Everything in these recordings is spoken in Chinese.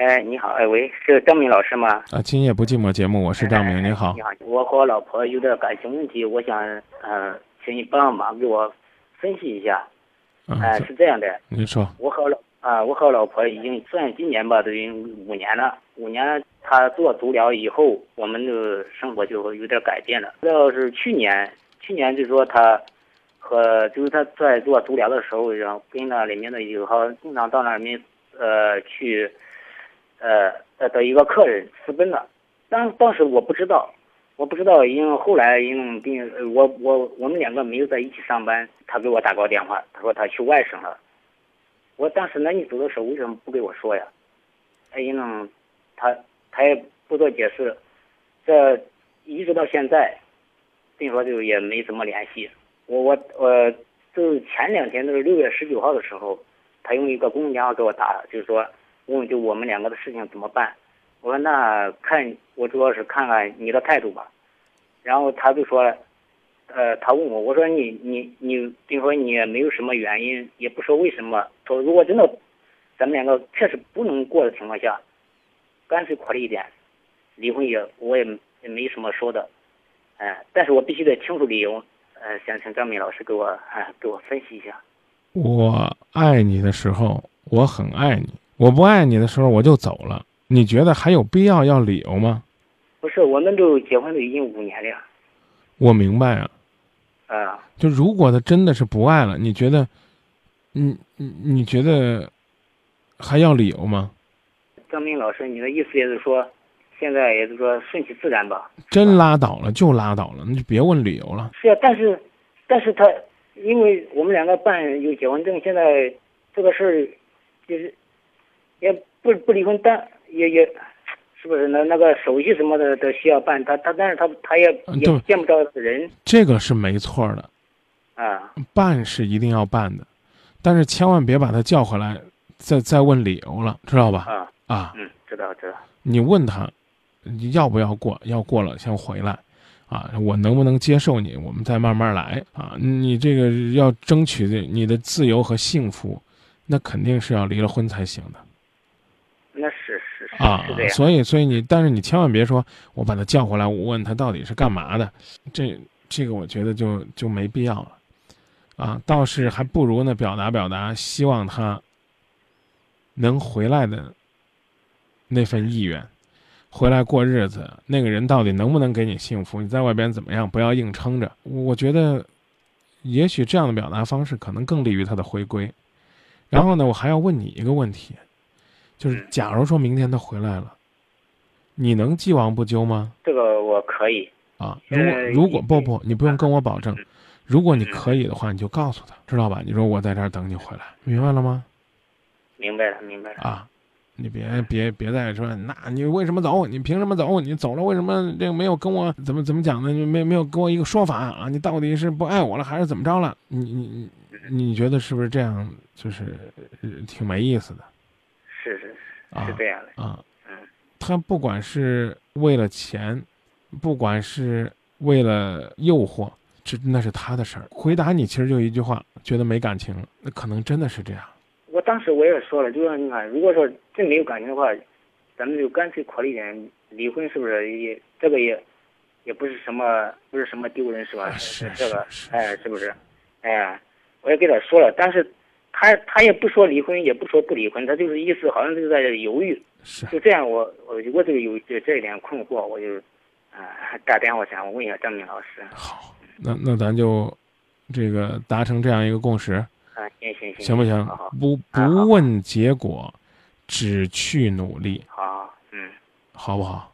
哎，你好，哎喂，是张明老师吗？啊，今夜不寂寞节目，我是张明，你好你。好，我和我老婆有点感情问题，我想，呃，请你帮忙给我分析一下。嗯，哎、是这样的，您说，我和老啊、我和我老婆已经算今年吧，都已经五年了。五年，她做足疗以后，我们的生活就有点改变了。要是去年，去年就说她和就是她在做足疗的时候，然后跟那里面的有好经常到那里面呃去呃呃的一个客人私奔了。当当时我不知道，我不知道，因为后来因为并我我我们两个没有在一起上班，他给我打过电话，他说他去外省了。我当时那你走的时候为什么不给我说呀？哎，因为他他也不做解释，这一直到现在，等于说就也没怎么联系。我我我就是前两天就是六月十九号的时候，他用一个公用电话给我打，就是说问就我们两个的事情怎么办。我说那看我主要是看看你的态度吧。然后他就说，呃，他问我，我说你你你，比如说你也没有什么原因，也不说为什么。说如果真的咱们两个确实不能过的情况下，干脆快了一点，离婚也我也也没什么说的，哎、但是我必须得清楚理由。呃，想请张敏老师给我哎、给我分析一下。我爱你的时候，我很爱你；我不爱你的时候，我就走了。你觉得还有必要要理由吗？不是，我们都结婚都已经五年了，我明白啊，啊、就如果他真的是不爱了，你觉得，你你你觉得还要理由吗？张明老师，你的意思也是说，现在也是说顺其自然吧？真拉倒了就拉倒了，那就别问理由了。是啊，但是，但是他，因为我们两个办有结婚证，现在这个事儿，就是也不不离婚，但也也，是不是那那个手续什么的都需要办，他他但是他他也也见不着人这个是没错的，啊，办是一定要办的，但是千万别把他叫回来，再再问理由了，知道吧？啊啊，嗯，知道知道，你问他，你要不要过？要过了先回来，啊，我能不能接受你？我们再慢慢来啊。你这个要争取你的自由和幸福，那肯定是要离了婚才行的那是是是啊是这。样，所以，所以你，但是你千万别说我把他叫回来，我问他到底是干嘛的，这这个我觉得就就没必要了，啊，倒是还不如呢表达表达，希望他能回来的那份意愿，回来过日子。那个人到底能不能给你幸福？你在外边怎么样？不要硬撑着。我觉得，也许这样的表达方式可能更利于他的回归。然后呢，我还要问你一个问题，就是嗯假如说明天他回来了，你能既往不咎吗？这个我可以，啊，如果呃如果不不，你不用跟我保证嗯，如果你可以的话，你就告诉他，知道吧？你说我在这儿等你回来，明白了吗？明白了明白了，啊，你别别别再说，那你为什么走？你凭什么走？你走了为什么这个没有跟我怎么怎么讲呢？你没没有给我一个说法啊？你到底是不爱我了还是怎么着了？你你你你觉得是不是这样？就是呃挺没意思的啊是是这样的，啊。嗯他不管是为了钱，不管是为了诱惑，这那是他的事儿。回答你其实就一句话，觉得没感情了，那可能真的是这样。我当时我也说了，就说你看，如果说真没有感情的话，咱们就干脆考虑一点离婚，是不是也这个也也不是什么不是什么丢人是吧？啊是这个哎，是不是？哎，我也给他说了，但是他他也不说离婚，也不说不离婚，他就是意思好像就是在犹豫，是。就这样我我我就有这这一点困惑，我就啊、打电话想问一下张明老师，好，那那咱就这个达成这样一个共识，啊，行行行，行不行？好好？不不问结果，只去努力，好，嗯，好不好？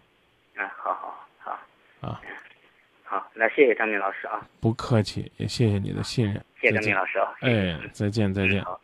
啊，好好好啊，好，那谢谢张明老师啊，不客气，也谢谢你的信任。谢谢张明老师啊，哎，再见，再见。好。